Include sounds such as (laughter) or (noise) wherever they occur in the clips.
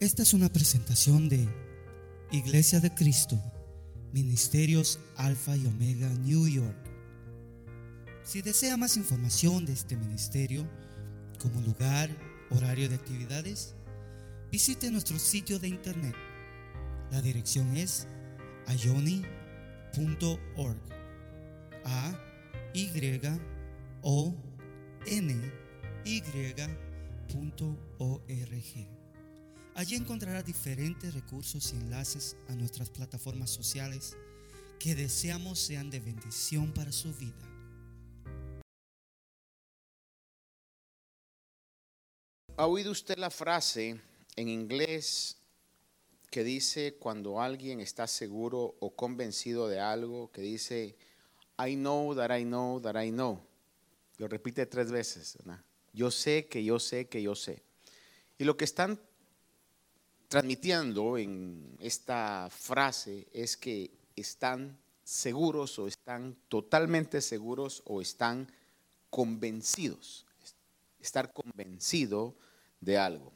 Esta es una presentación de Iglesia de Cristo, Ministerios Alfa y Omega New York. Si desea más información de este ministerio, como lugar, horario de actividades, visite nuestro sitio de internet. La dirección es ayoni.org. A Y O N Y.org. Allí encontrará diferentes recursos y enlaces a nuestras plataformas sociales que deseamos sean de bendición para su vida. ¿Ha oído usted la frase en inglés que dice cuando alguien está seguro o convencido de algo, que dice, I know that I know that I know? Lo repite tres veces. Yo sé que yo sé que yo sé. Y lo que están transmitiendo en esta frase es que están seguros o están totalmente seguros o están convencidos. Estar convencido de algo.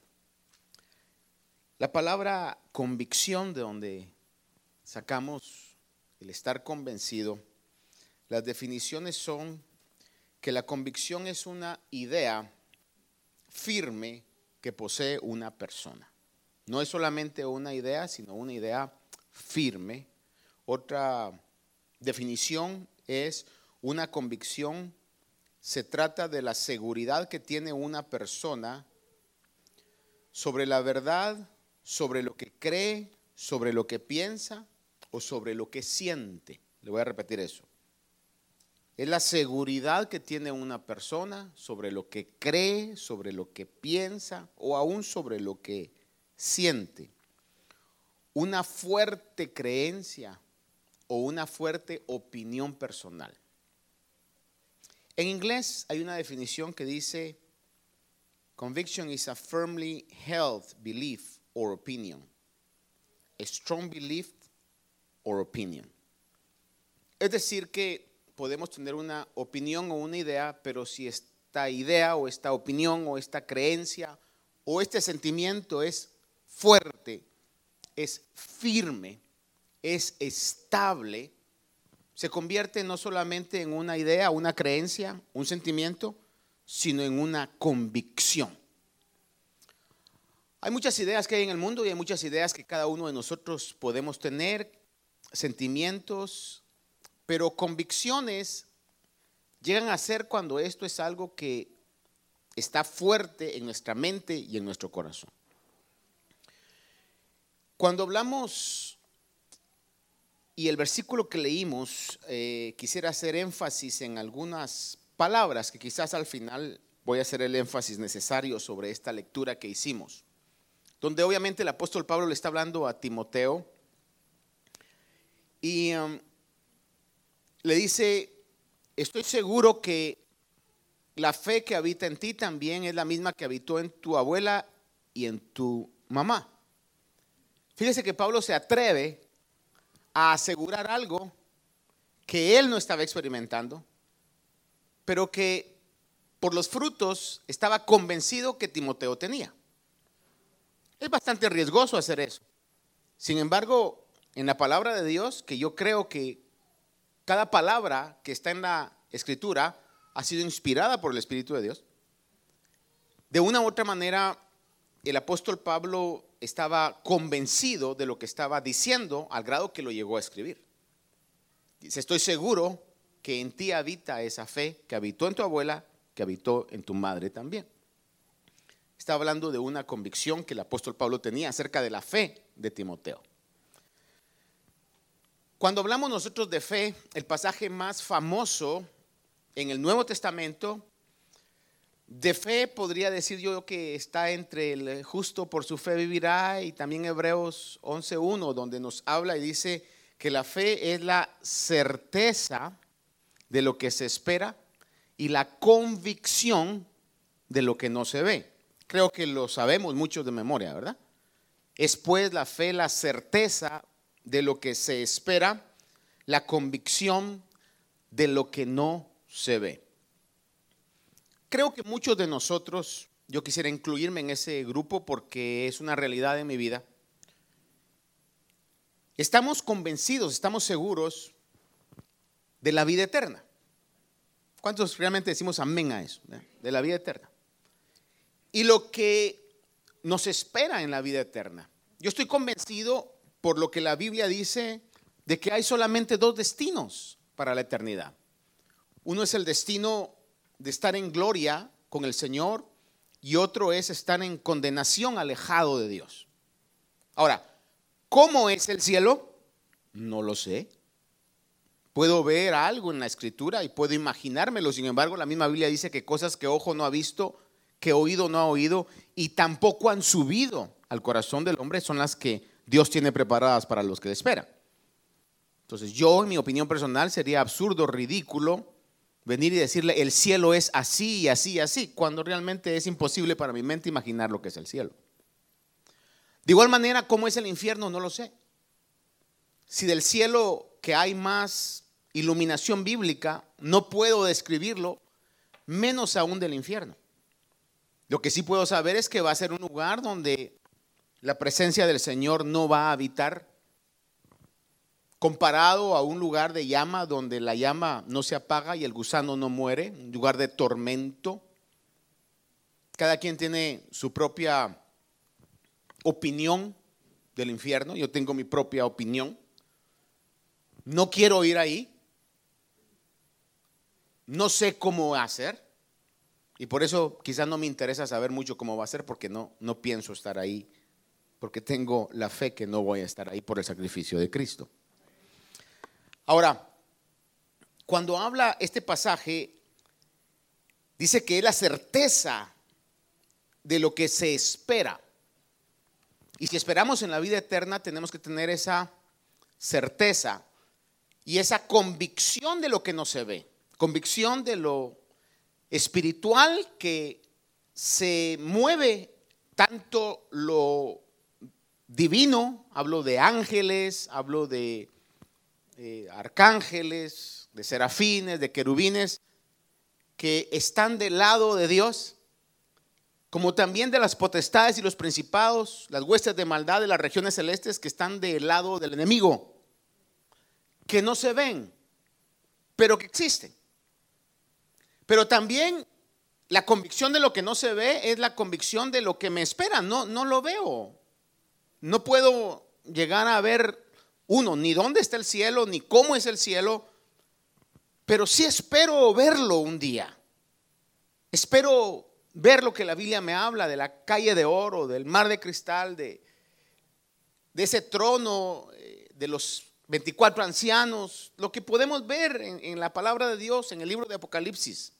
La palabra convicción, de donde sacamos el estar convencido, las definiciones son que la convicción es una idea firme que posee una persona. No es solamente una idea, sino una idea firme. Otra definición es una convicción. Se trata de la seguridad que tiene una persona sobre la verdad, sobre lo que cree, sobre lo que piensa o sobre lo que siente. Le voy a repetir eso. Es la seguridad que tiene una persona sobre lo que cree, sobre lo que piensa o aún sobre lo que siente una fuerte creencia o una fuerte opinión personal. En inglés hay una definición que dice, conviction is a firmly held belief or opinion, a strong belief or opinion. Es decir, que podemos tener una opinión o una idea, pero si esta idea o esta opinión o esta creencia o este sentimiento es fuerte, es firme, es estable, se convierte no solamente en una idea, una creencia, un sentimiento, sino en una convicción. Hay muchas ideas que hay en el mundo y hay muchas ideas que cada uno de nosotros podemos tener, sentimientos, pero convicciones llegan a ser cuando esto es algo que está fuerte en nuestra mente y en nuestro corazón. Cuando hablamos, y el versículo que leímos, eh, quisiera hacer énfasis en algunas palabras que quizás al final voy a hacer el énfasis necesario sobre esta lectura que hicimos, donde obviamente el apóstol Pablo le está hablando a Timoteo y um, le dice, estoy seguro que la fe que habita en ti también es la misma que habitó en tu abuela y en tu mamá. Fíjese que Pablo se atreve a asegurar algo que él no estaba experimentando, pero que por los frutos estaba convencido que Timoteo tenía. Es bastante riesgoso hacer eso. Sin embargo, en la palabra de Dios, que yo creo que cada palabra que está en la escritura ha sido inspirada por el Espíritu de Dios, de una u otra manera el apóstol Pablo estaba convencido de lo que estaba diciendo al grado que lo llegó a escribir. Dice, estoy seguro que en ti habita esa fe que habitó en tu abuela, que habitó en tu madre también. Está hablando de una convicción que el apóstol Pablo tenía acerca de la fe de Timoteo. Cuando hablamos nosotros de fe, el pasaje más famoso en el Nuevo Testamento de fe podría decir yo que está entre el justo por su fe vivirá y también Hebreos 11.1 donde nos habla y dice que la fe es la certeza de lo que se espera y la convicción de lo que no se ve. Creo que lo sabemos muchos de memoria, ¿verdad? Es pues la fe la certeza de lo que se espera, la convicción de lo que no se ve creo que muchos de nosotros, yo quisiera incluirme en ese grupo porque es una realidad en mi vida. Estamos convencidos, estamos seguros de la vida eterna. ¿Cuántos realmente decimos amén a eso? eh? De la vida eterna. Y lo que nos espera en la vida eterna. Yo estoy convencido por lo que la Biblia dice de que hay solamente dos destinos para la eternidad. Uno es el destino de estar en gloria con el Señor y otro es estar en condenación alejado de Dios. Ahora, ¿cómo es el cielo? No lo sé. Puedo ver algo en la escritura y puedo imaginármelo. Sin embargo, la misma Biblia dice que cosas que ojo no ha visto, que oído no ha oído y tampoco han subido al corazón del hombre son las que Dios tiene preparadas para los que le esperan. Entonces yo, en mi opinión personal, sería absurdo, ridículo venir y decirle el cielo es así y así y así, cuando realmente es imposible para mi mente imaginar lo que es el cielo. De igual manera, ¿cómo es el infierno? No lo sé. Si del cielo que hay más iluminación bíblica, no puedo describirlo, menos aún del infierno. Lo que sí puedo saber es que va a ser un lugar donde la presencia del Señor no va a habitar, comparado a un lugar de llama donde la llama no se apaga y el gusano no muere, un lugar de tormento. Cada quien tiene su propia opinión del infierno, yo tengo mi propia opinión. No quiero ir ahí, no sé cómo va a ser. Y por eso quizás no me interesa saber mucho cómo va a ser porque no, no pienso estar ahí, porque tengo la fe que no voy a estar ahí por el sacrificio de Cristo. Ahora, cuando habla este pasaje, dice que es la certeza de lo que se espera. Y si esperamos en la vida eterna, tenemos que tener esa certeza y esa convicción de lo que no se ve, convicción de lo espiritual que se mueve tanto lo divino, hablo de ángeles, hablo de arcángeles, de serafines, de querubines, que están del lado de Dios, como también de las potestades y los principados, las huestes de maldad de las regiones celestes que están del lado del enemigo, que no se ven, pero que existen. Pero también la convicción de lo que no se ve es la convicción de lo que me espera. No, no lo veo. No puedo llegar a ver uno, ni dónde está el cielo, ni cómo es el cielo, pero sí espero verlo un día. Espero ver lo que la Biblia me habla de la calle de oro, del mar de cristal, de, ese trono, eh, de los 24 ancianos, lo que podemos ver en, en, la palabra de Dios, en el libro de Apocalipsis.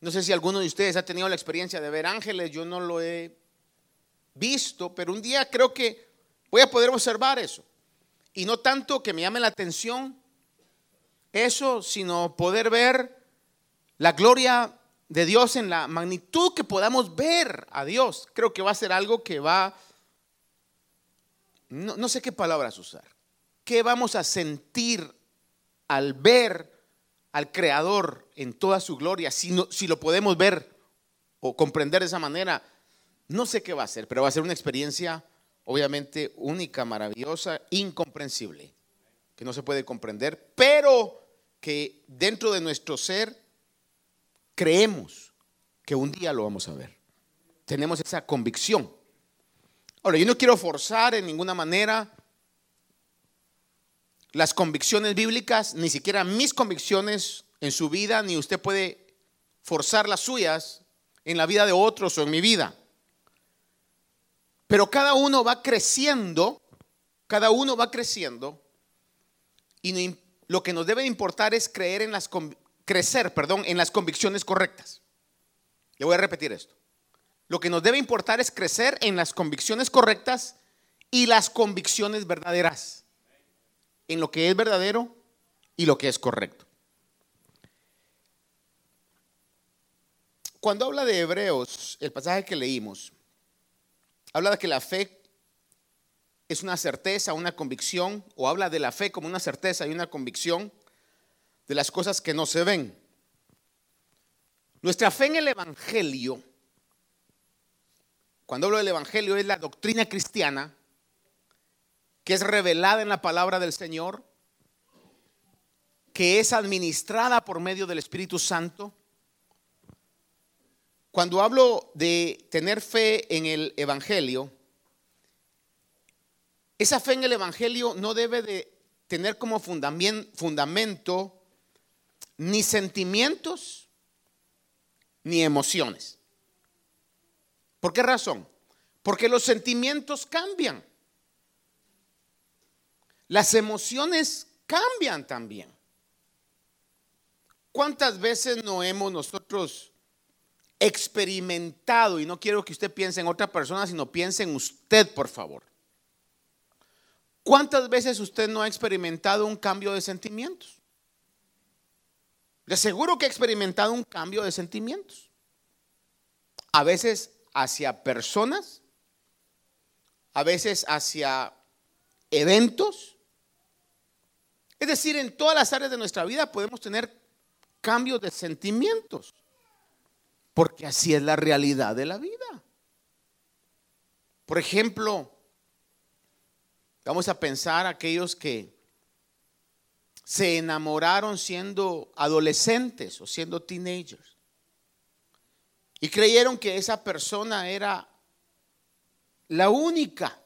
No sé si alguno de ustedes ha tenido la experiencia de ver ángeles, yo no lo he visto, pero un día creo que voy a poder observar eso. Y no tanto que me llame la atención eso, sino poder ver la gloria de Dios en la magnitud que podamos ver a Dios. Creo que va a ser algo que va, no, no sé qué palabras usar, qué vamos a sentir al ver al Creador en toda su gloria, si, no, si lo podemos ver o comprender de esa manera, no sé qué va a ser, pero va a ser una experiencia obviamente única, maravillosa, incomprensible, que no se puede comprender, pero que dentro de nuestro ser creemos que un día lo vamos a ver. Tenemos esa convicción. Ahora, yo no quiero forzar en ninguna manera las convicciones bíblicas, ni siquiera mis convicciones en su vida, ni usted puede forzar las suyas en la vida de otros o en mi vida. Pero cada uno va creciendo, cada uno va creciendo y lo que nos debe importar es creer en las crecer, perdón, en las convicciones correctas. Le voy a repetir esto. Lo que nos debe importar es crecer en las convicciones correctas y las convicciones verdaderas. En lo que es verdadero y lo que es correcto. Cuando habla de Hebreos, el pasaje que leímos, habla de que la fe es una certeza, una convicción, o habla de la fe como una certeza y una convicción de las cosas que no se ven. Nuestra fe en el Evangelio Cuando hablo del Evangelio es la doctrina cristiana que es revelada en la palabra del Señor, que es administrada por medio del Espíritu Santo. Cuando hablo de tener fe en el Evangelio, esa fe en el Evangelio no debe de tener como fundamento ni sentimientos ni emociones. ¿Por qué razón? Porque los sentimientos cambian. Las emociones cambian también. ¿Cuántas veces no hemos nosotros experimentado, y no quiero que usted piense en otra persona, sino piense en usted, por favor? ¿Cuántas veces usted no ha experimentado un cambio de sentimientos? De seguro que ha experimentado un cambio de sentimientos. A veces hacia personas, a veces hacia eventos. Es decir, en todas las áreas de nuestra vida podemos tener cambios de sentimientos, porque así es la realidad de la vida. Por ejemplo, vamos a pensar aquellos que se enamoraron siendo adolescentes o siendo teenagers. Y creyeron que esa persona era la única.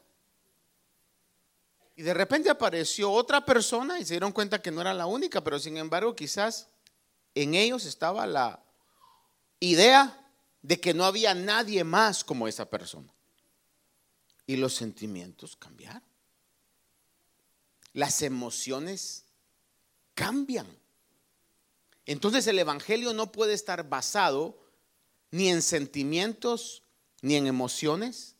Y de repente apareció otra persona y se dieron cuenta que no era la única, pero sin embargo quizás en ellos estaba la idea de que no había nadie más como esa persona. Y los sentimientos cambiaron. Las emociones cambian. Entonces el Evangelio no puede estar basado ni en sentimientos, ni en emociones,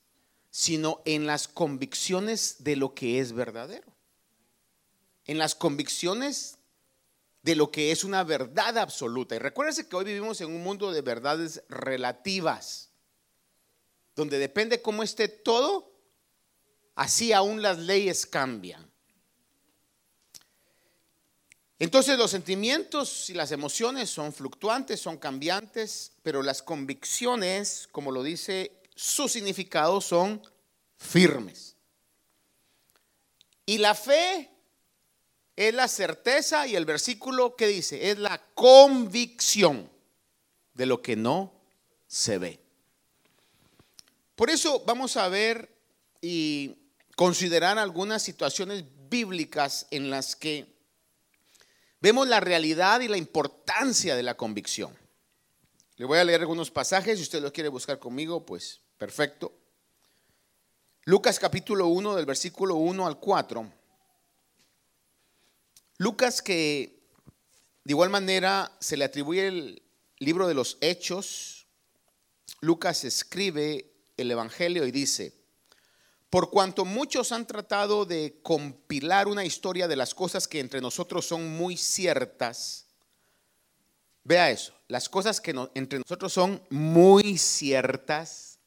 sino en las convicciones de lo que es verdadero. En las convicciones de lo que es una verdad absoluta. Y recuérdense que hoy vivimos en un mundo de verdades relativas, donde depende cómo esté todo, así aún las leyes cambian. Entonces los sentimientos y las emociones son fluctuantes, son cambiantes, pero las convicciones, como lo dice su significado, son firmes. Y la fe es la certeza y el versículo que dice, es la convicción de lo que no se ve. Por eso vamos a ver y considerar algunas situaciones bíblicas en las que vemos la realidad y la importancia de la convicción. Le voy a leer algunos pasajes, si usted lo quiere buscar conmigo, pues perfecto. Lucas capítulo 1 del versículo 1 al 4. Lucas que de igual manera se le atribuye el libro de los hechos. Lucas escribe el Evangelio y dice, por cuanto muchos han tratado de compilar una historia de las cosas que entre nosotros son muy ciertas, vea eso, las cosas que entre nosotros son muy ciertas,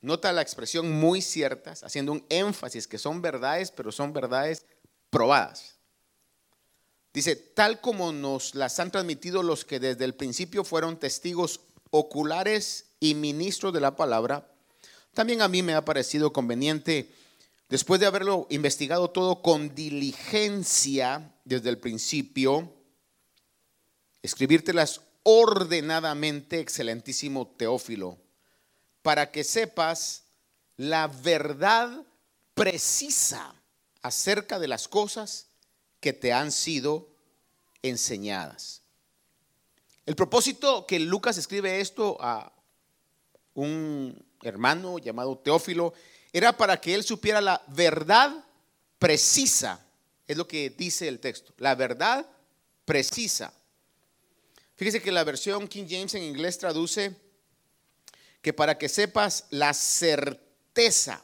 nota la expresión muy ciertas, haciendo un énfasis que son verdades, pero son verdades probadas. Dice, tal como nos las han transmitido los que desde el principio fueron testigos oculares y ministros de la palabra, también a mí me ha parecido conveniente, después de haberlo investigado todo con diligencia desde el principio, escribírtelas ordenadamente, excelentísimo Teófilo, para que sepas la verdad precisa acerca de las cosas que te han sido enseñadas. El propósito que Lucas escribe esto a un hermano llamado Teófilo, era para que él supiera la verdad precisa, es lo que dice el texto, la verdad precisa. Fíjese que la versión King James en inglés traduce que para que sepas la certeza.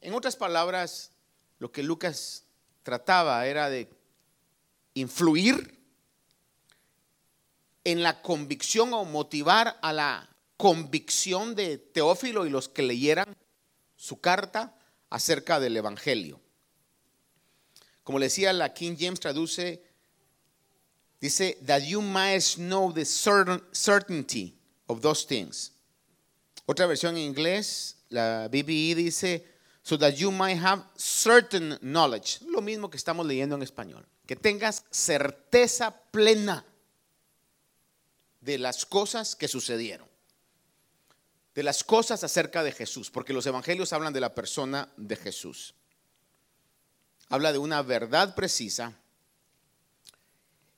En otras palabras, lo que Lucas trataba era de influir en la convicción o motivar a la convicción de Teófilo y los que leyeran su carta acerca del Evangelio. Como le decía, la King James traduce, dice, that you might know the certainty of those things. Otra versión en inglés, la BBE dice, so that you might have certain knowledge. Lo mismo que estamos leyendo en español. Que tengas certeza plena de las cosas que sucedieron. De las cosas acerca de Jesús. Porque los evangelios hablan de la persona de Jesús. Habla de una verdad precisa.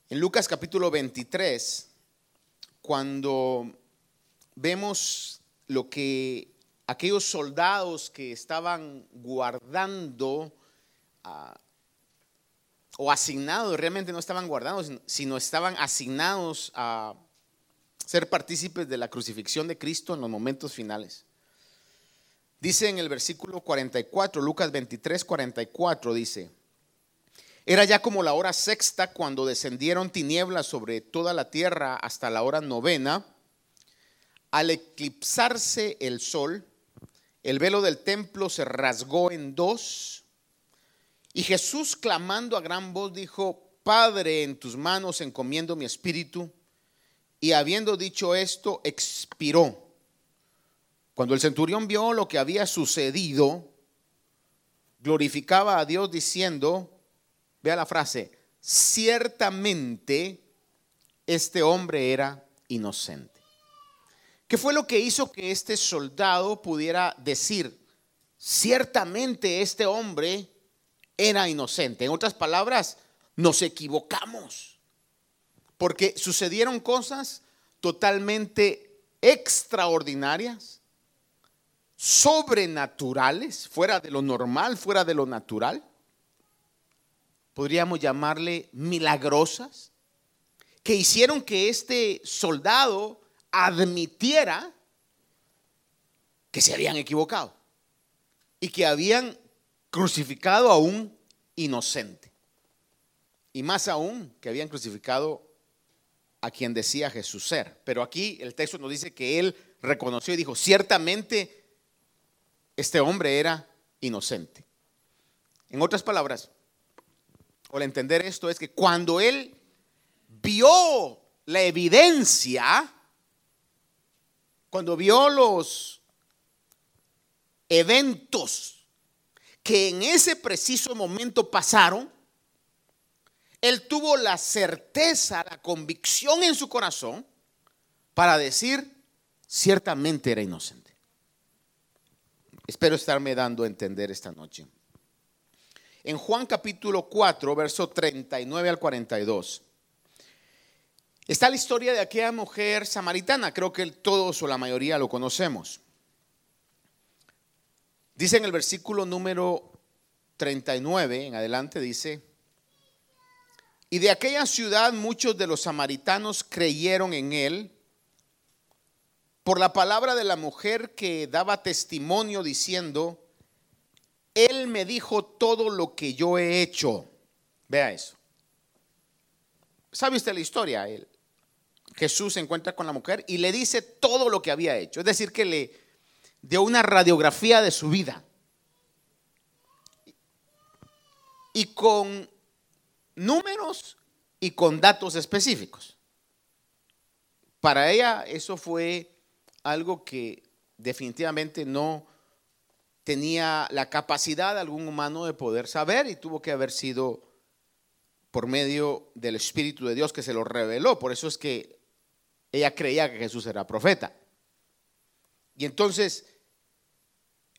En Lucas capítulo 23, cuando vemos lo que aquellos soldados que estaban guardando ah, o asignados, realmente no estaban guardados, sino estaban asignados a ser partícipes de la crucifixión de Cristo en los momentos finales. Dice en el versículo 44, Lucas 23, 44, dice, era ya como la hora sexta cuando descendieron tinieblas sobre toda la tierra hasta la hora novena. Al eclipsarse el sol, el velo del templo se rasgó en dos y Jesús clamando a gran voz dijo, Padre, en tus manos encomiendo mi espíritu. Y habiendo dicho esto, expiró. Cuando el centurión vio lo que había sucedido, glorificaba a Dios diciendo, vea la frase, ciertamente este hombre era inocente. ¿Qué fue lo que hizo que este soldado pudiera decir, ciertamente este hombre era inocente? En otras palabras, nos equivocamos, porque sucedieron cosas totalmente extraordinarias, sobrenaturales, fuera de lo normal, fuera de lo natural. Podríamos llamarle milagrosas, que hicieron que este soldado admitiera que se habían equivocado y que habían crucificado a un inocente. Y más aún, que habían crucificado a quien decía Jesús ser. Pero aquí el texto nos dice que él reconoció y dijo, ciertamente este hombre era inocente. En otras palabras, al entender esto es que cuando él vio la evidencia, cuando vio los eventos que en ese preciso momento pasaron, él tuvo la certeza, la convicción en su corazón para decir, ciertamente era inocente. Espero estarme dando a entender esta noche. En Juan capítulo 4, verso 39 al 42. Está la historia de aquella mujer samaritana, creo que todos o la mayoría lo conocemos. Dice en el versículo número 39 en adelante, dice, y de aquella ciudad muchos de los samaritanos creyeron en él por la palabra de la mujer que daba testimonio diciendo, él me dijo todo lo que yo he hecho. Vea eso. ¿Sabe usted la historia? Jesús se encuentra con la mujer y le dice todo lo que había hecho. Es decir, que le dio una radiografía de su vida. Y con números y con datos específicos. Para ella eso fue algo que definitivamente no tenía la capacidad de algún humano de poder saber y tuvo que haber sido por medio del Espíritu de Dios que se lo reveló. Por eso es que ella creía que Jesús era profeta. Y entonces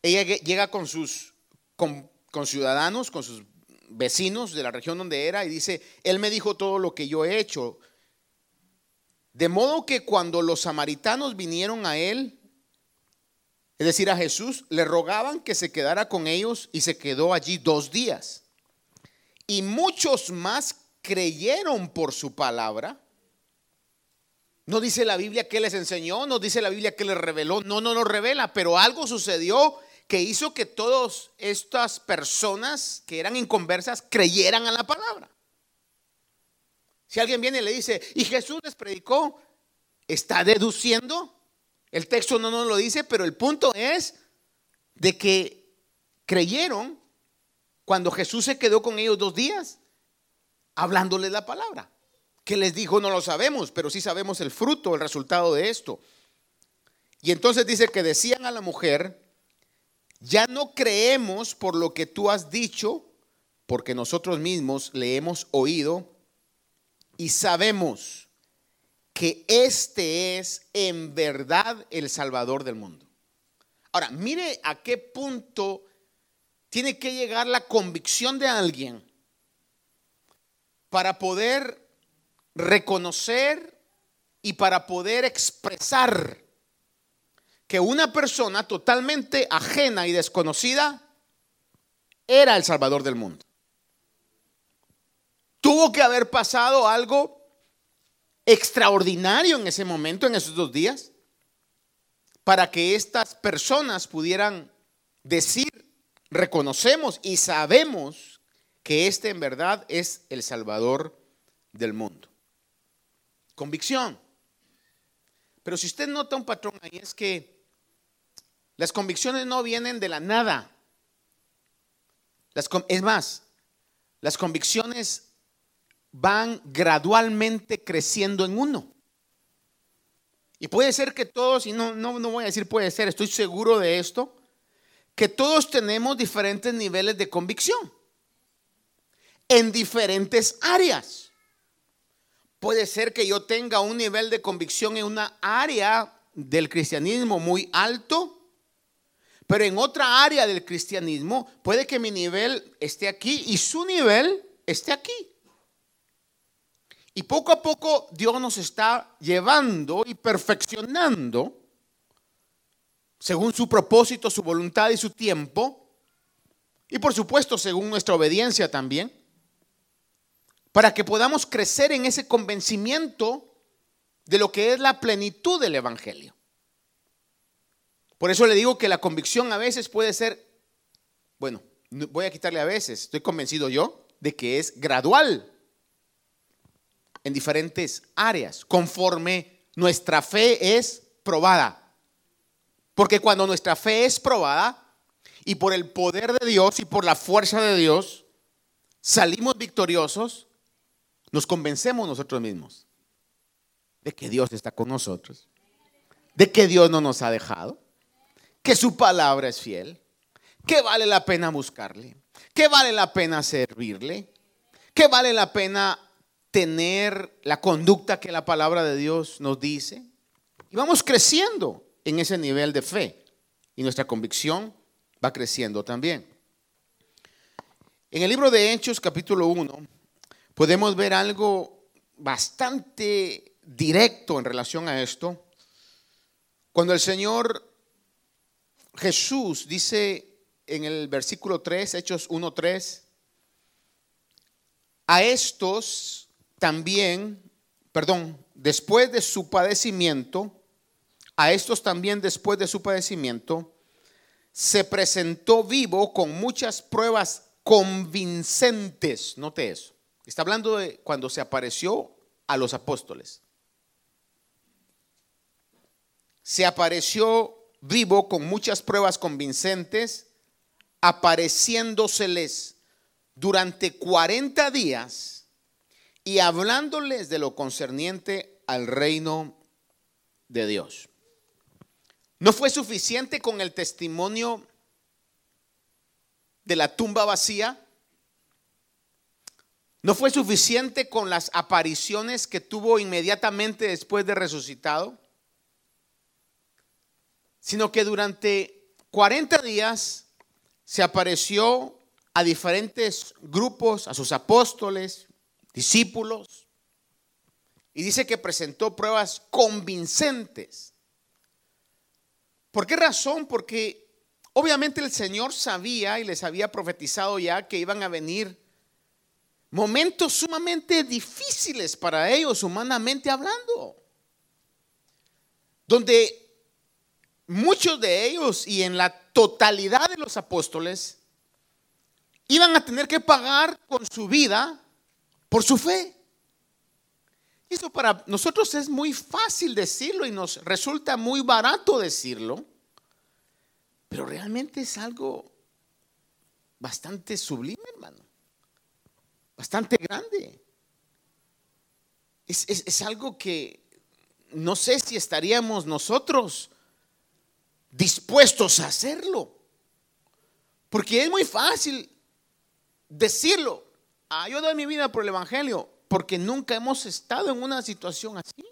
ella llega con sus con, ciudadanos, con sus vecinos de la región donde era y dice, Él me dijo todo lo que yo he hecho. De modo que cuando los samaritanos vinieron a Él, es decir, a Jesús, le rogaban que se quedara con ellos y se quedó allí dos días. Y muchos más creyeron por su palabra no dice la Biblia que les enseñó, no dice la Biblia que les reveló, no, no nos revela, pero algo sucedió que hizo que todas estas personas que eran inconversas creyeran a la palabra. Si alguien viene y le dice, y Jesús les predicó, está deduciendo, el texto no nos lo dice, pero el punto es de que creyeron cuando Jesús se quedó con ellos dos días, hablándoles la palabra. ¿Qué les dijo? No lo sabemos, pero sí sabemos el fruto, el resultado de esto. Y entonces dice que decían a la mujer, ya no creemos por lo que tú has dicho, porque nosotros mismos le hemos oído y sabemos que este es en verdad el Salvador del mundo. Ahora, mire a qué punto tiene que llegar la convicción de alguien para poder reconocer y para poder expresar que una persona totalmente ajena y desconocida era el Salvador del mundo. Tuvo que haber pasado algo extraordinario en ese momento, en esos dos días, para que estas personas pudieran decir, reconocemos y sabemos que este en verdad es el Salvador del mundo. Convicción. Pero si usted nota un patrón ahí es que las convicciones no vienen de la nada. es más, las convicciones van gradualmente creciendo en uno. Y puede ser que todos, y no, no, no voy a decir puede ser, estoy seguro de esto, que todos tenemos diferentes niveles de convicción en diferentes áreas. Puede ser que yo tenga un nivel de convicción en una área del cristianismo muy alto, pero en otra área del cristianismo puede que mi nivel esté aquí y su nivel esté aquí. Y poco a poco Dios nos está llevando y perfeccionando según su propósito, su voluntad y su tiempo. Y por supuesto, según nuestra obediencia también. Para que podamos crecer en ese convencimiento de lo que es la plenitud del Evangelio. Por eso le digo que la convicción a veces puede ser, bueno, voy a quitarle a veces, estoy convencido yo de que es gradual en diferentes áreas, conforme nuestra fe es probada. Porque cuando nuestra fe es probada y por el poder de Dios y por la fuerza de Dios salimos victoriosos, nos convencemos nosotros mismos de que Dios está con nosotros, de que Dios no nos ha dejado, que su palabra es fiel, que vale la pena buscarle, que vale la pena servirle, que vale la pena tener la conducta que la palabra de Dios nos dice. Y vamos creciendo en ese nivel de fe. Y nuestra convicción va creciendo también. En el libro de Hechos capítulo 1 podemos ver algo bastante directo en relación a esto. Cuando el Señor Jesús dice en el versículo 3, Hechos 1.3, a estos también, perdón, después de su padecimiento, a estos también después de su padecimiento, se presentó vivo con muchas pruebas convincentes. Note eso. Está hablando de cuando se apareció a los apóstoles. Se apareció vivo con muchas pruebas convincentes, apareciéndoseles durante 40 días y hablándoles de lo concerniente al reino de Dios. No fue suficiente con el testimonio de la tumba vacía. No fue suficiente con las apariciones que tuvo inmediatamente después de resucitado, sino que durante 40 días se apareció a diferentes grupos, a sus apóstoles, discípulos. Y dice que presentó pruebas convincentes. ¿Por qué razón? Porque obviamente el Señor sabía y les había profetizado ya que iban a venir momentos sumamente difíciles para ellos, humanamente hablando. Donde muchos de ellos y en la totalidad de los apóstoles iban a tener que pagar con su vida por su fe. Eso para nosotros es muy fácil decirlo y nos resulta muy barato decirlo, pero realmente es algo bastante sublime, hermano. Bastante grande. Es, es algo que no sé si estaríamos nosotros dispuestos a hacerlo. Porque es muy fácil decirlo. Ah, yo doy mi vida por el Evangelio, porque nunca hemos estado en una situación así.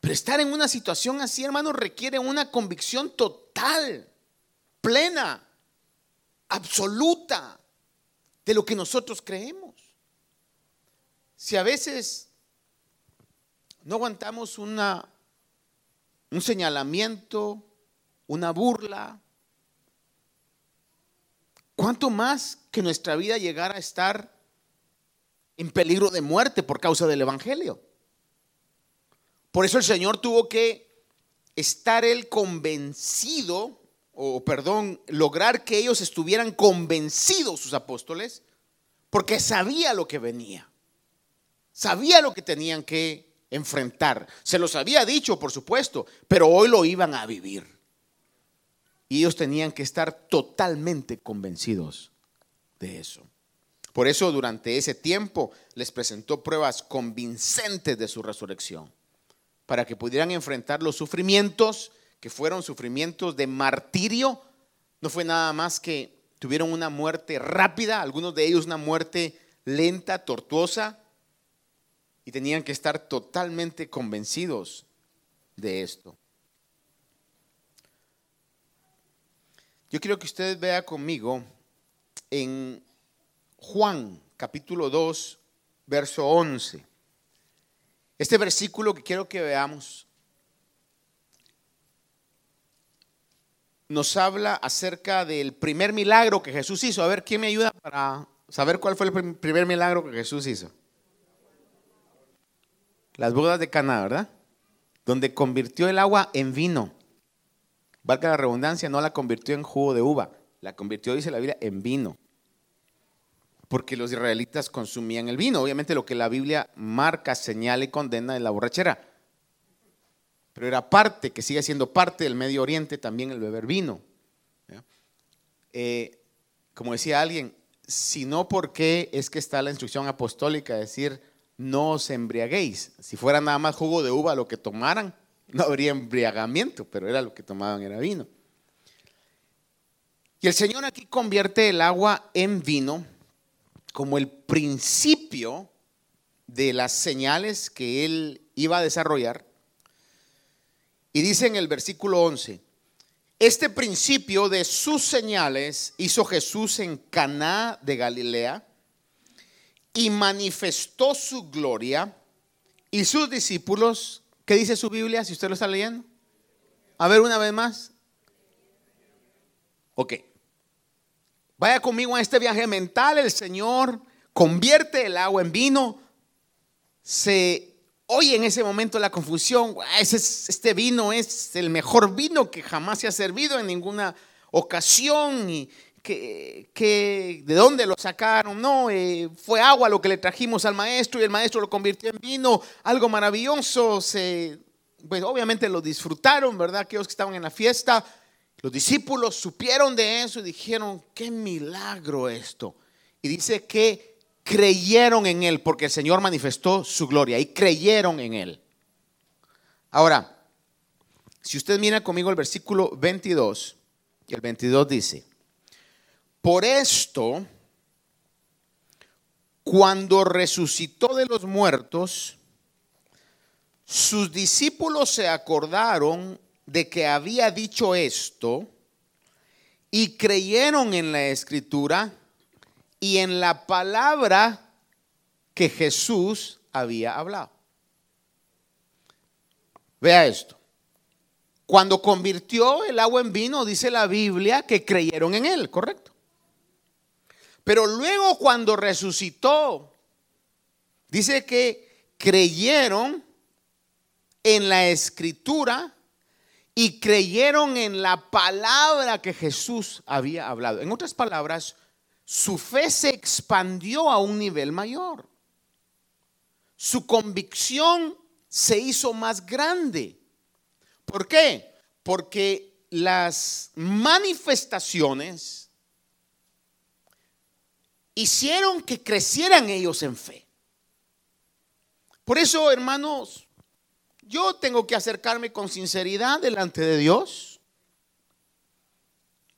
Pero estar en una situación así, hermano, requiere una convicción total, plena, absoluta de lo que nosotros creemos. Si a veces no aguantamos una, un señalamiento, una burla, ¿cuánto más que nuestra vida llegara a estar en peligro de muerte por causa del Evangelio? Por eso el Señor tuvo que estar él convencido, o perdón, lograr que ellos estuvieran convencidos, sus apóstoles, porque sabía lo que venía. Sabía lo que tenían que enfrentar. Se los había dicho, por supuesto, pero hoy lo iban a vivir. Y ellos tenían que estar totalmente convencidos de eso. Por eso durante ese tiempo les presentó pruebas convincentes de su resurrección para que pudieran enfrentar los sufrimientos, que fueron sufrimientos de martirio. No fue nada más que tuvieron una muerte rápida, algunos de ellos una muerte lenta, tortuosa, y tenían que estar totalmente convencidos de esto. Yo quiero que ustedes vean conmigo en Juan capítulo 2, verso 11. Este versículo que quiero que veamos nos habla acerca del primer milagro que Jesús hizo. A ver, ¿quién me ayuda para saber cuál fue el primer milagro que Jesús hizo? Las bodas de Cana, ¿verdad? Donde convirtió el agua en vino. Valga la redundancia, no la convirtió en jugo de uva, la convirtió, dice la Biblia, en vino porque los israelitas consumían el vino. Obviamente lo que la Biblia marca, señala y condena es la borrachera. Pero era parte, que sigue siendo parte del Medio Oriente también el beber vino. Eh, como decía alguien, si no, ¿por qué es que está la instrucción apostólica de decir no os embriaguéis? Si fuera nada más jugo de uva lo que tomaran, (laughs) no habría embriagamiento, pero era lo que tomaban, era vino. Y el Señor aquí convierte el agua en vino como el principio de las señales que él iba a desarrollar. Y dice en el versículo 11, este principio de sus señales hizo Jesús en Caná de Galilea y manifestó su gloria y sus discípulos, ¿qué dice su Biblia si usted lo está leyendo? A ver una vez más. Ok. Vaya conmigo en este viaje mental. El Señor convierte el agua en vino. Se oye en ese momento la confusión. este vino es el mejor vino que jamás se ha servido en ninguna ocasión. Y que, de dónde lo sacaron, no, eh, fue agua lo que le trajimos al maestro y el maestro lo convirtió en vino, algo maravilloso, se, pues obviamente lo disfrutaron, ¿verdad? Aquellos que estaban en la fiesta, los discípulos supieron de eso y dijeron, qué milagro esto. Y dice que creyeron en Él porque el Señor manifestó su gloria y creyeron en Él. Ahora, si usted mira conmigo el versículo 22, el 22 dice, por esto, cuando resucitó de los muertos, sus discípulos se acordaron de que había dicho esto y creyeron en la escritura y en la palabra que Jesús había hablado. Vea esto. Cuando convirtió el agua en vino, dice la Biblia que creyeron en él, ¿correcto? Pero luego cuando resucitó, dice que creyeron en la escritura y creyeron en la palabra que Jesús había hablado. En otras palabras, su fe se expandió a un nivel mayor. Su convicción se hizo más grande. ¿Por qué? Porque las manifestaciones hicieron que crecieran ellos en fe. Por eso, hermanos, yo tengo que acercarme con sinceridad delante de Dios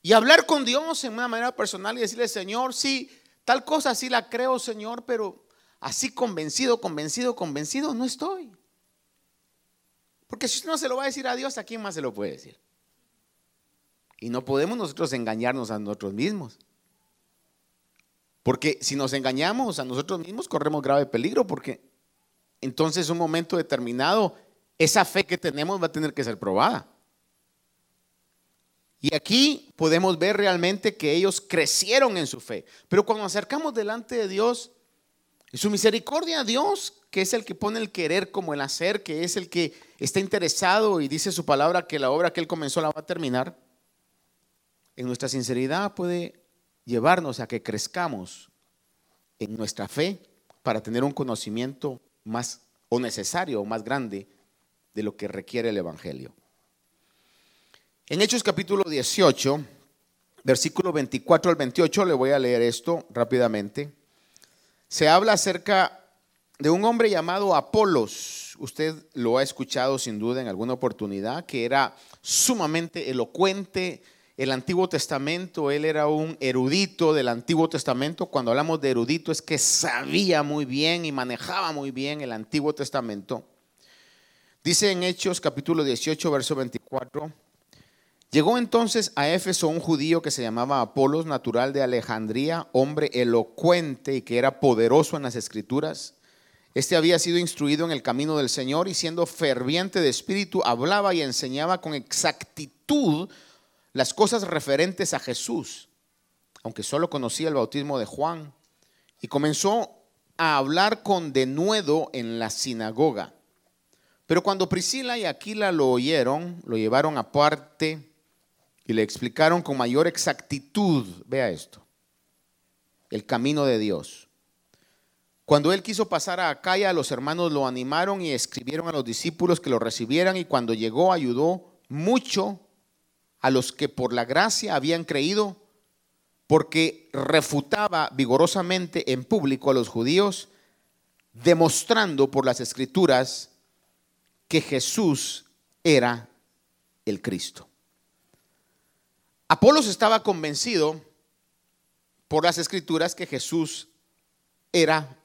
y hablar con Dios en una manera personal y decirle, Señor, sí, tal cosa sí la creo, Señor, pero así convencido, convencido, convencido no estoy. Porque si usted no se lo va a decir a Dios, ¿a quién más se lo puede decir? Y no podemos nosotros engañarnos a nosotros mismos. Porque si nos engañamos a nosotros mismos, corremos grave peligro, porque entonces un momento determinado, esa fe que tenemos va a tener que ser probada. Y aquí podemos ver realmente que ellos crecieron en su fe. Pero cuando acercamos delante de Dios, en su misericordia, Dios, que es el que pone el querer como el hacer, que es el que está interesado y dice su palabra que la obra que Él comenzó la va a terminar, en nuestra sinceridad puede llevarnos a que crezcamos en nuestra fe para tener un conocimiento más o necesario o más grande de lo que requiere el Evangelio. En Hechos capítulo 18, versículo 24 al 28, le voy a leer esto rápidamente. Se habla acerca de un hombre llamado Apolos. Usted lo ha escuchado sin duda en alguna oportunidad, que era sumamente elocuente, el Antiguo Testamento, él era un erudito del Antiguo Testamento. Cuando hablamos de erudito es que sabía muy bien y manejaba muy bien el Antiguo Testamento. Dice en Hechos capítulo 18, verso 24. Llegó entonces a Éfeso un judío que se llamaba Apolos, natural de Alejandría, hombre elocuente y que era poderoso en las escrituras. Este había sido instruido en el camino del Señor y siendo ferviente de espíritu, hablaba y enseñaba con exactitud las cosas referentes a Jesús, aunque solo conocía el bautismo de Juan, y comenzó a hablar con denuedo en la sinagoga. Pero cuando Priscila y Aquila lo oyeron, lo llevaron aparte y le explicaron con mayor exactitud, vea esto, el camino de Dios. Cuando él quiso pasar a Acaya, los hermanos lo animaron y escribieron a los discípulos que lo recibieran y cuando llegó ayudó mucho a los que por la gracia habían creído, porque refutaba vigorosamente en público a los judíos, demostrando por las escrituras que Jesús era el Cristo. Apolos estaba convencido por las escrituras que Jesús era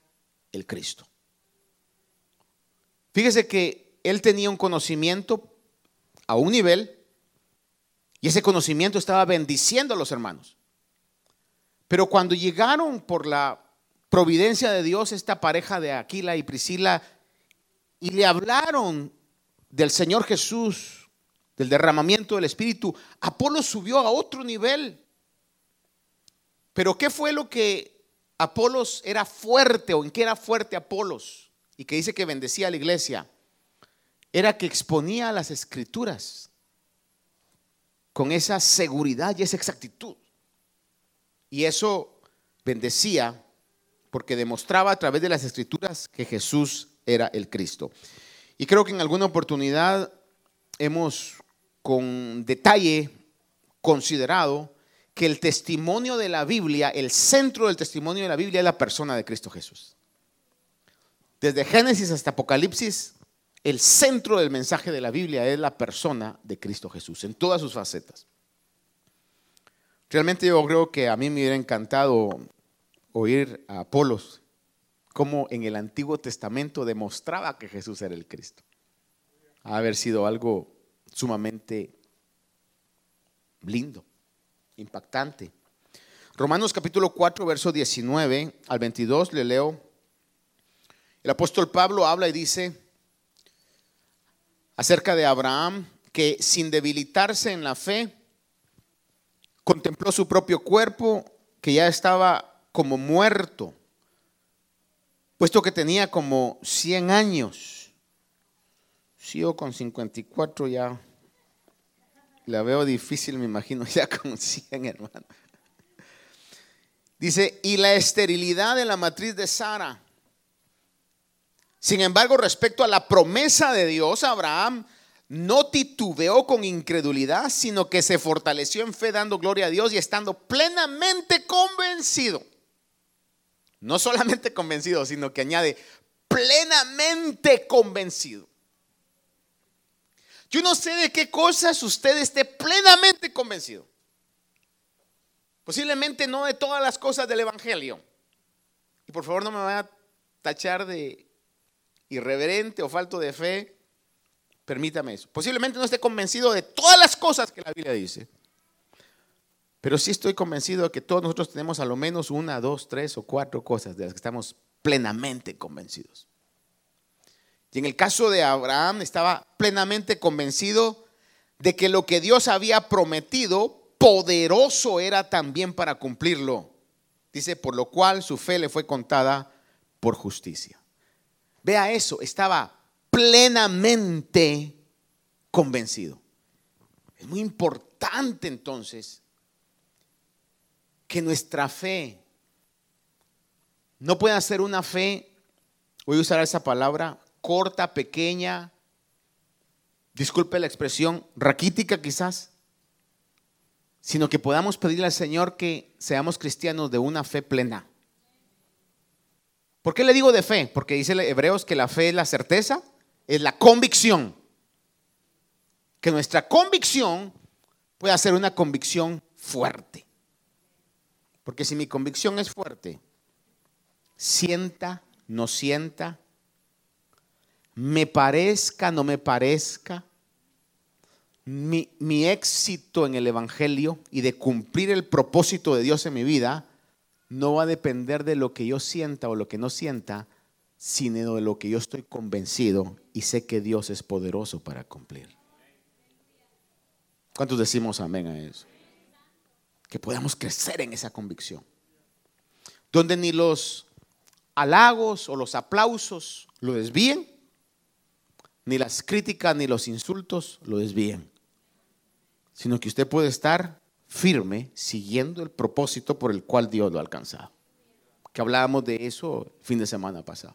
el Cristo. Fíjese que él tenía un conocimiento a un nivel y ese conocimiento estaba bendiciendo a los hermanos. Pero cuando llegaron por la providencia de Dios esta pareja de Aquila y Priscila y le hablaron del Señor Jesús, del derramamiento del Espíritu, Apolo subió a otro nivel. Pero ¿qué fue lo que Apolos era fuerte o en qué era fuerte Apolos? Y que dice que bendecía a la iglesia. Era que exponía las escrituras con esa seguridad y esa exactitud. Y eso bendecía porque demostraba a través de las escrituras que Jesús era el Cristo. Y creo que en alguna oportunidad hemos con detalle considerado que el testimonio de la Biblia, el centro del testimonio de la Biblia es la persona de Cristo Jesús. Desde Génesis hasta Apocalipsis, el centro del mensaje de la Biblia es la persona de Cristo Jesús, en todas sus facetas. Realmente yo creo que a mí me hubiera encantado oír a Apolos cómo en el Antiguo Testamento demostraba que Jesús era el Cristo. Ha haber sido algo sumamente lindo, impactante. Romanos capítulo 4, verso 19 al 22, le leo. El apóstol Pablo habla y dice, acerca de Abraham, que sin debilitarse en la fe, contempló su propio cuerpo, que ya estaba como muerto, puesto que tenía como 100 años. Si yo con 54 ya la veo difícil, me imagino, (laughs) ya con 100, hermano. Dice, y la esterilidad de la matriz de Sara sin embargo, respecto a la promesa de Dios, Abraham no titubeó con incredulidad, sino que se fortaleció en fe dando gloria a Dios y estando plenamente convencido. No solamente (laughs) convencido, sino que añade plenamente convencido Yo no sé de qué cosas usted esté plenamente convencido. Posiblemente no de todas las cosas del Evangelio. Y por favor no me vaya a tachar de irreverente o falto de fe. Permítame eso. Posiblemente no esté convencido de todas las cosas que la Biblia dice. Pero sí estoy convencido de que todos nosotros tenemos a lo menos una, dos, tres o cuatro cosas de las que estamos plenamente convencidos. En el caso de Abraham estaba plenamente convencido de que lo que Dios había prometido, poderoso era también para cumplirlo. Dice, por lo cual su fe le fue contada por justicia. Vea eso, estaba plenamente convencido. Es muy importante entonces que nuestra fe no pueda ser una fe, voy a usar esa palabra, corta, pequeña, disculpe la expresión, raquítica quizás, sino que podamos pedirle al Señor que seamos cristianos de una fe plena. ¿Por qué le digo de fe? Porque dice Hebreos que la fe es la certeza, es la convicción. Que nuestra convicción pueda ser una convicción fuerte. Porque si mi convicción es fuerte, sienta, no sienta, me parezca, no me parezca, mi, mi, éxito en el Evangelio y de cumplir el propósito de Dios en mi vida no va a depender de lo que yo sienta o lo que no sienta, sino de lo que yo estoy convencido y sé que Dios es poderoso para cumplir. ¿Cuántos decimos amén a eso? que podamos crecer en esa convicción. Donde ni los halagos o los aplausos lo desvíen, ni las críticas ni los insultos lo desvíen, sino que usted puede estar firme siguiendo el propósito por el cual Dios lo ha alcanzado. Que hablábamos de eso el fin de semana pasado.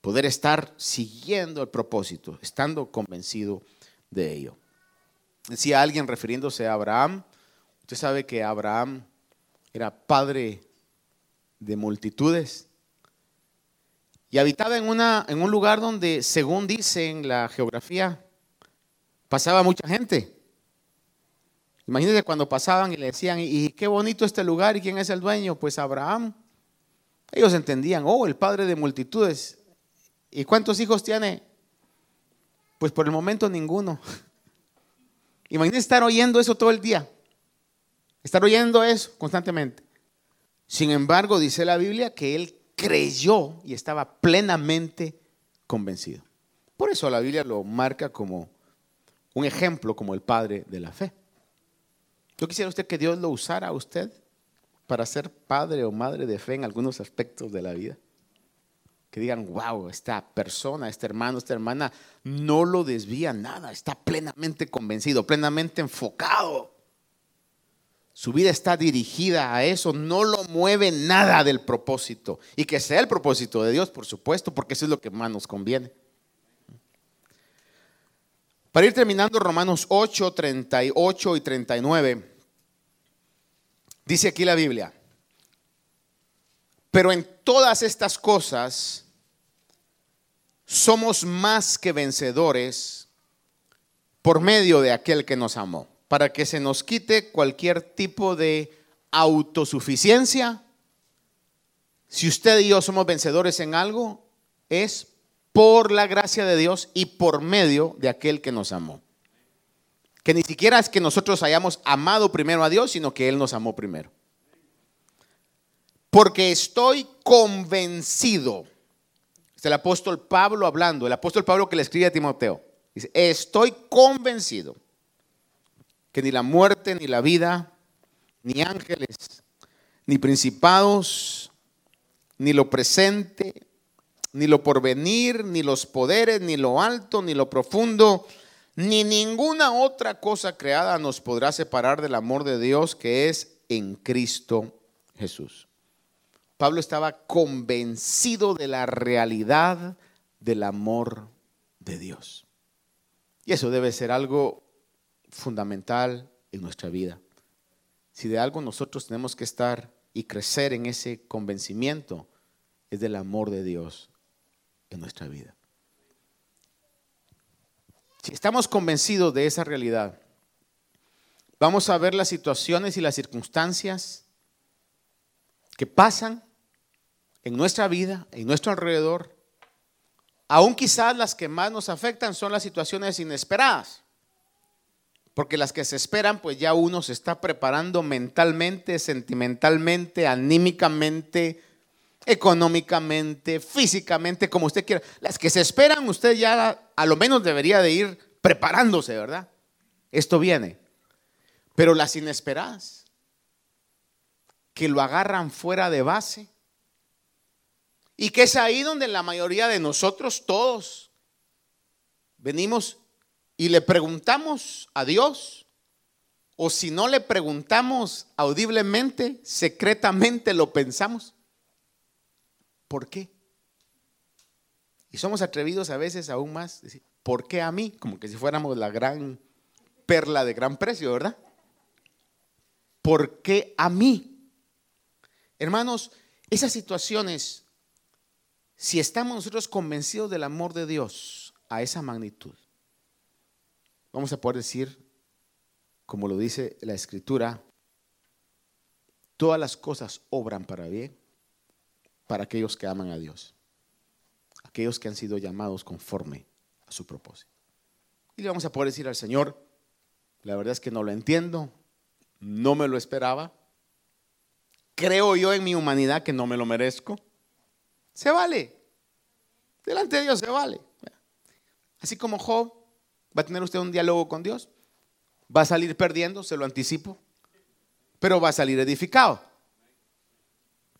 Poder estar siguiendo el propósito, estando convencido de ello. Decía alguien refiriéndose a Abraham, Usted sabe que Abraham era padre de multitudes y habitaba en, una, en un lugar donde, según dice en la geografía, pasaba mucha gente. Imagínense cuando pasaban y le decían, y qué bonito este lugar, ¿y quién es el dueño? Pues Abraham. Ellos entendían, oh, el padre de multitudes. ¿Y cuántos hijos tiene? Pues por el momento ninguno. (laughs) Imagínense estar oyendo eso todo el día. Estar oyendo eso constantemente. Sin embargo, dice la Biblia que él creyó y estaba plenamente convencido. Por eso la Biblia lo marca como un ejemplo, como el padre de la fe. Yo quisiera usted que Dios lo usara a usted para ser padre o madre de fe en algunos aspectos de la vida. Que digan, wow, esta persona, este hermano, esta hermana no lo desvía nada, está plenamente convencido, plenamente enfocado su vida está dirigida a eso, no lo mueve nada del propósito. Y que sea el propósito de Dios, por supuesto, porque eso es lo que más nos conviene. Para ir terminando Romanos 8, 38 y 39, dice aquí la Biblia, pero en todas estas cosas somos más que vencedores por medio de aquel que nos amó para que se nos quite cualquier tipo de autosuficiencia. Si usted y yo somos vencedores en algo, es por la gracia de Dios y por medio de aquel que nos amó. Que ni siquiera es que nosotros hayamos amado primero a Dios, sino que Él nos amó primero. Porque estoy convencido. Es el apóstol Pablo hablando, el apóstol Pablo que le escribe a Timoteo. Dice, estoy convencido que ni la muerte, ni la vida, ni ángeles, ni principados, ni lo presente, ni lo porvenir, ni los poderes, ni lo alto, ni lo profundo, ni ninguna otra cosa creada nos podrá separar del amor de Dios que es en Cristo Jesús. Pablo estaba convencido de la realidad del amor de Dios. Y eso debe ser algo fundamental en nuestra vida. Si de algo nosotros tenemos que estar y crecer en ese convencimiento, es del amor de Dios en nuestra vida. Si estamos convencidos de esa realidad, vamos a ver las situaciones y las circunstancias que pasan en nuestra vida, en nuestro alrededor. Aún quizás las que más nos afectan son las situaciones inesperadas. Porque las que se esperan, pues ya uno se está preparando mentalmente, sentimentalmente, anímicamente, económicamente, físicamente, como usted quiera. Las que se esperan, usted ya a lo menos debería de ir preparándose, ¿verdad? Esto viene. Pero las inesperadas, que lo agarran fuera de base, y que es ahí donde la mayoría de nosotros todos venimos y le preguntamos a Dios, o si no le preguntamos audiblemente, secretamente lo pensamos. ¿Por qué? Y somos atrevidos a veces aún más, decir, ¿por qué a mí? Como que si fuéramos la gran perla de gran precio, ¿verdad? ¿Por qué a mí? Hermanos, esas situaciones, si estamos nosotros convencidos del amor de Dios a esa magnitud, vamos a poder decir, como lo dice la escritura, todas las cosas obran para bien para aquellos que aman a Dios, aquellos que han sido llamados conforme a su propósito. Y le vamos a poder decir al Señor, la verdad es que no lo entiendo, no me lo esperaba, creo yo en mi humanidad que no me lo merezco. Se vale, delante de Dios se vale. Así como Job, va a tener usted un diálogo con Dios, va a salir perdiendo, se lo anticipo, pero va a salir edificado.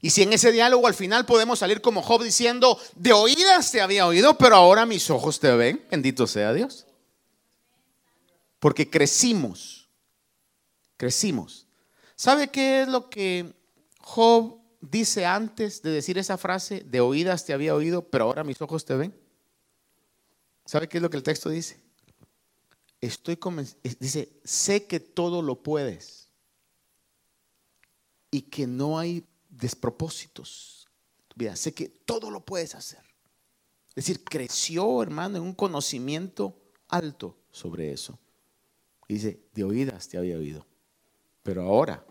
Y si en ese diálogo al final podemos salir como Job diciendo, de oídas te había oído, pero ahora mis ojos te ven, bendito sea Dios. Porque crecimos, crecimos. ¿Sabe qué es lo que Job dice antes de decir esa frase, de oídas te había oído, pero ahora mis ojos te ven? ¿Sabe qué es lo que el texto dice? Estoy convencido, dice, sé que todo lo puedes y que no hay despropósitos. Mira, sé que todo lo puedes hacer. Es decir, creció, hermano, en un conocimiento alto sobre eso. Dice, de oídas te había oído, pero ahora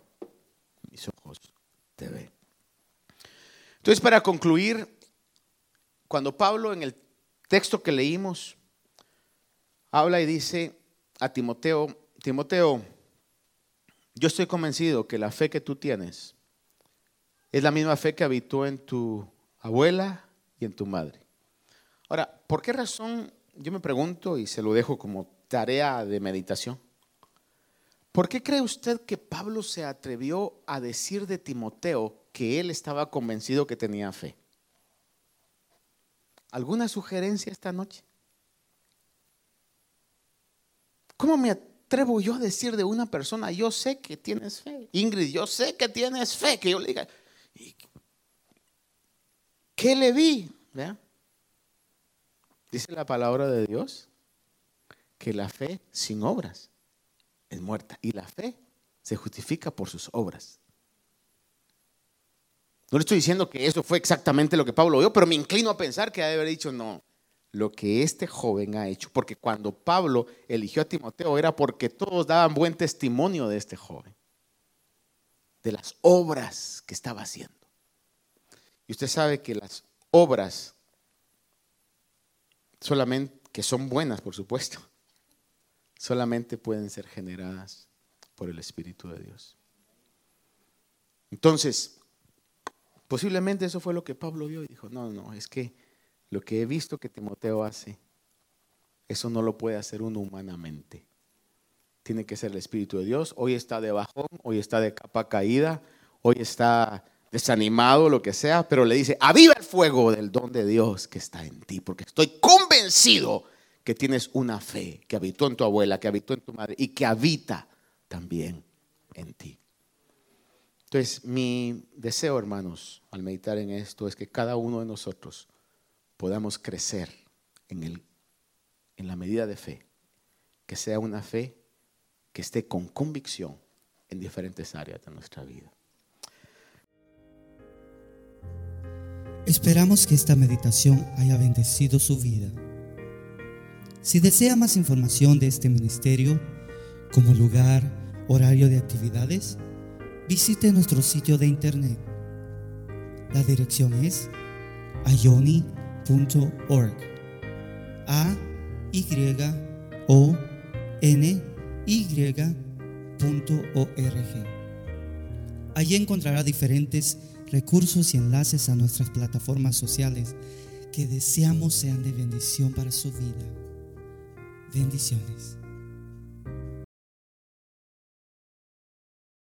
mis ojos te ven. Entonces, para concluir, cuando Pablo en el texto que leímos habla y dice a Timoteo, Timoteo, yo estoy convencido que la fe que tú tienes es la misma fe que habitó en tu abuela y en tu madre. Ahora, ¿por qué razón? Yo me pregunto y se lo dejo como tarea de meditación. ¿Por qué cree usted que Pablo se atrevió a decir de Timoteo que él estaba convencido que tenía fe? ¿Alguna sugerencia esta noche? ¿Cómo me atrevo yo a decir de una persona, yo sé que tienes fe? Ingrid, yo sé que tienes fe, que yo le diga, ¿Qué le vi? Dice la palabra de Dios que la fe sin obras es muerta y la fe se justifica por sus obras. No le estoy diciendo que eso fue exactamente lo que Pablo vio, pero me inclino a pensar que ha de haber dicho no. Lo que este joven ha hecho, porque cuando Pablo eligió a Timoteo era porque todos daban buen testimonio de este joven, de las obras que estaba haciendo. Y usted sabe que las obras, solamente, que son buenas, por supuesto, (laughs) solamente pueden ser generadas por el Espíritu de Dios. Entonces, posiblemente eso fue lo que Pablo vio y dijo, no, no, es que lo que he visto que Timoteo hace, eso no lo puede hacer uno humanamente. Tiene que ser el Espíritu de Dios. Hoy está de bajón, hoy está de capa caída, hoy está desanimado, lo que sea, pero le dice, aviva el fuego del don de Dios que está en ti, porque estoy convencido que tienes una fe que habitó en tu abuela, que habitó en tu madre y que habita también en ti. Entonces, mi deseo, hermanos, al meditar en esto, es que cada uno de nosotros podamos crecer en, el, en la medida de fe, que sea una fe que esté con convicción en diferentes áreas de nuestra vida. Esperamos que esta meditación haya bendecido su vida. Si desea más información de este ministerio, como lugar, horario de actividades, visite nuestro sitio de internet. La dirección es ayoni.org. A Y O N Y.org. Allí encontrará diferentes recursos y enlaces a nuestras plataformas sociales que deseamos sean de bendición para su vida. Bendiciones.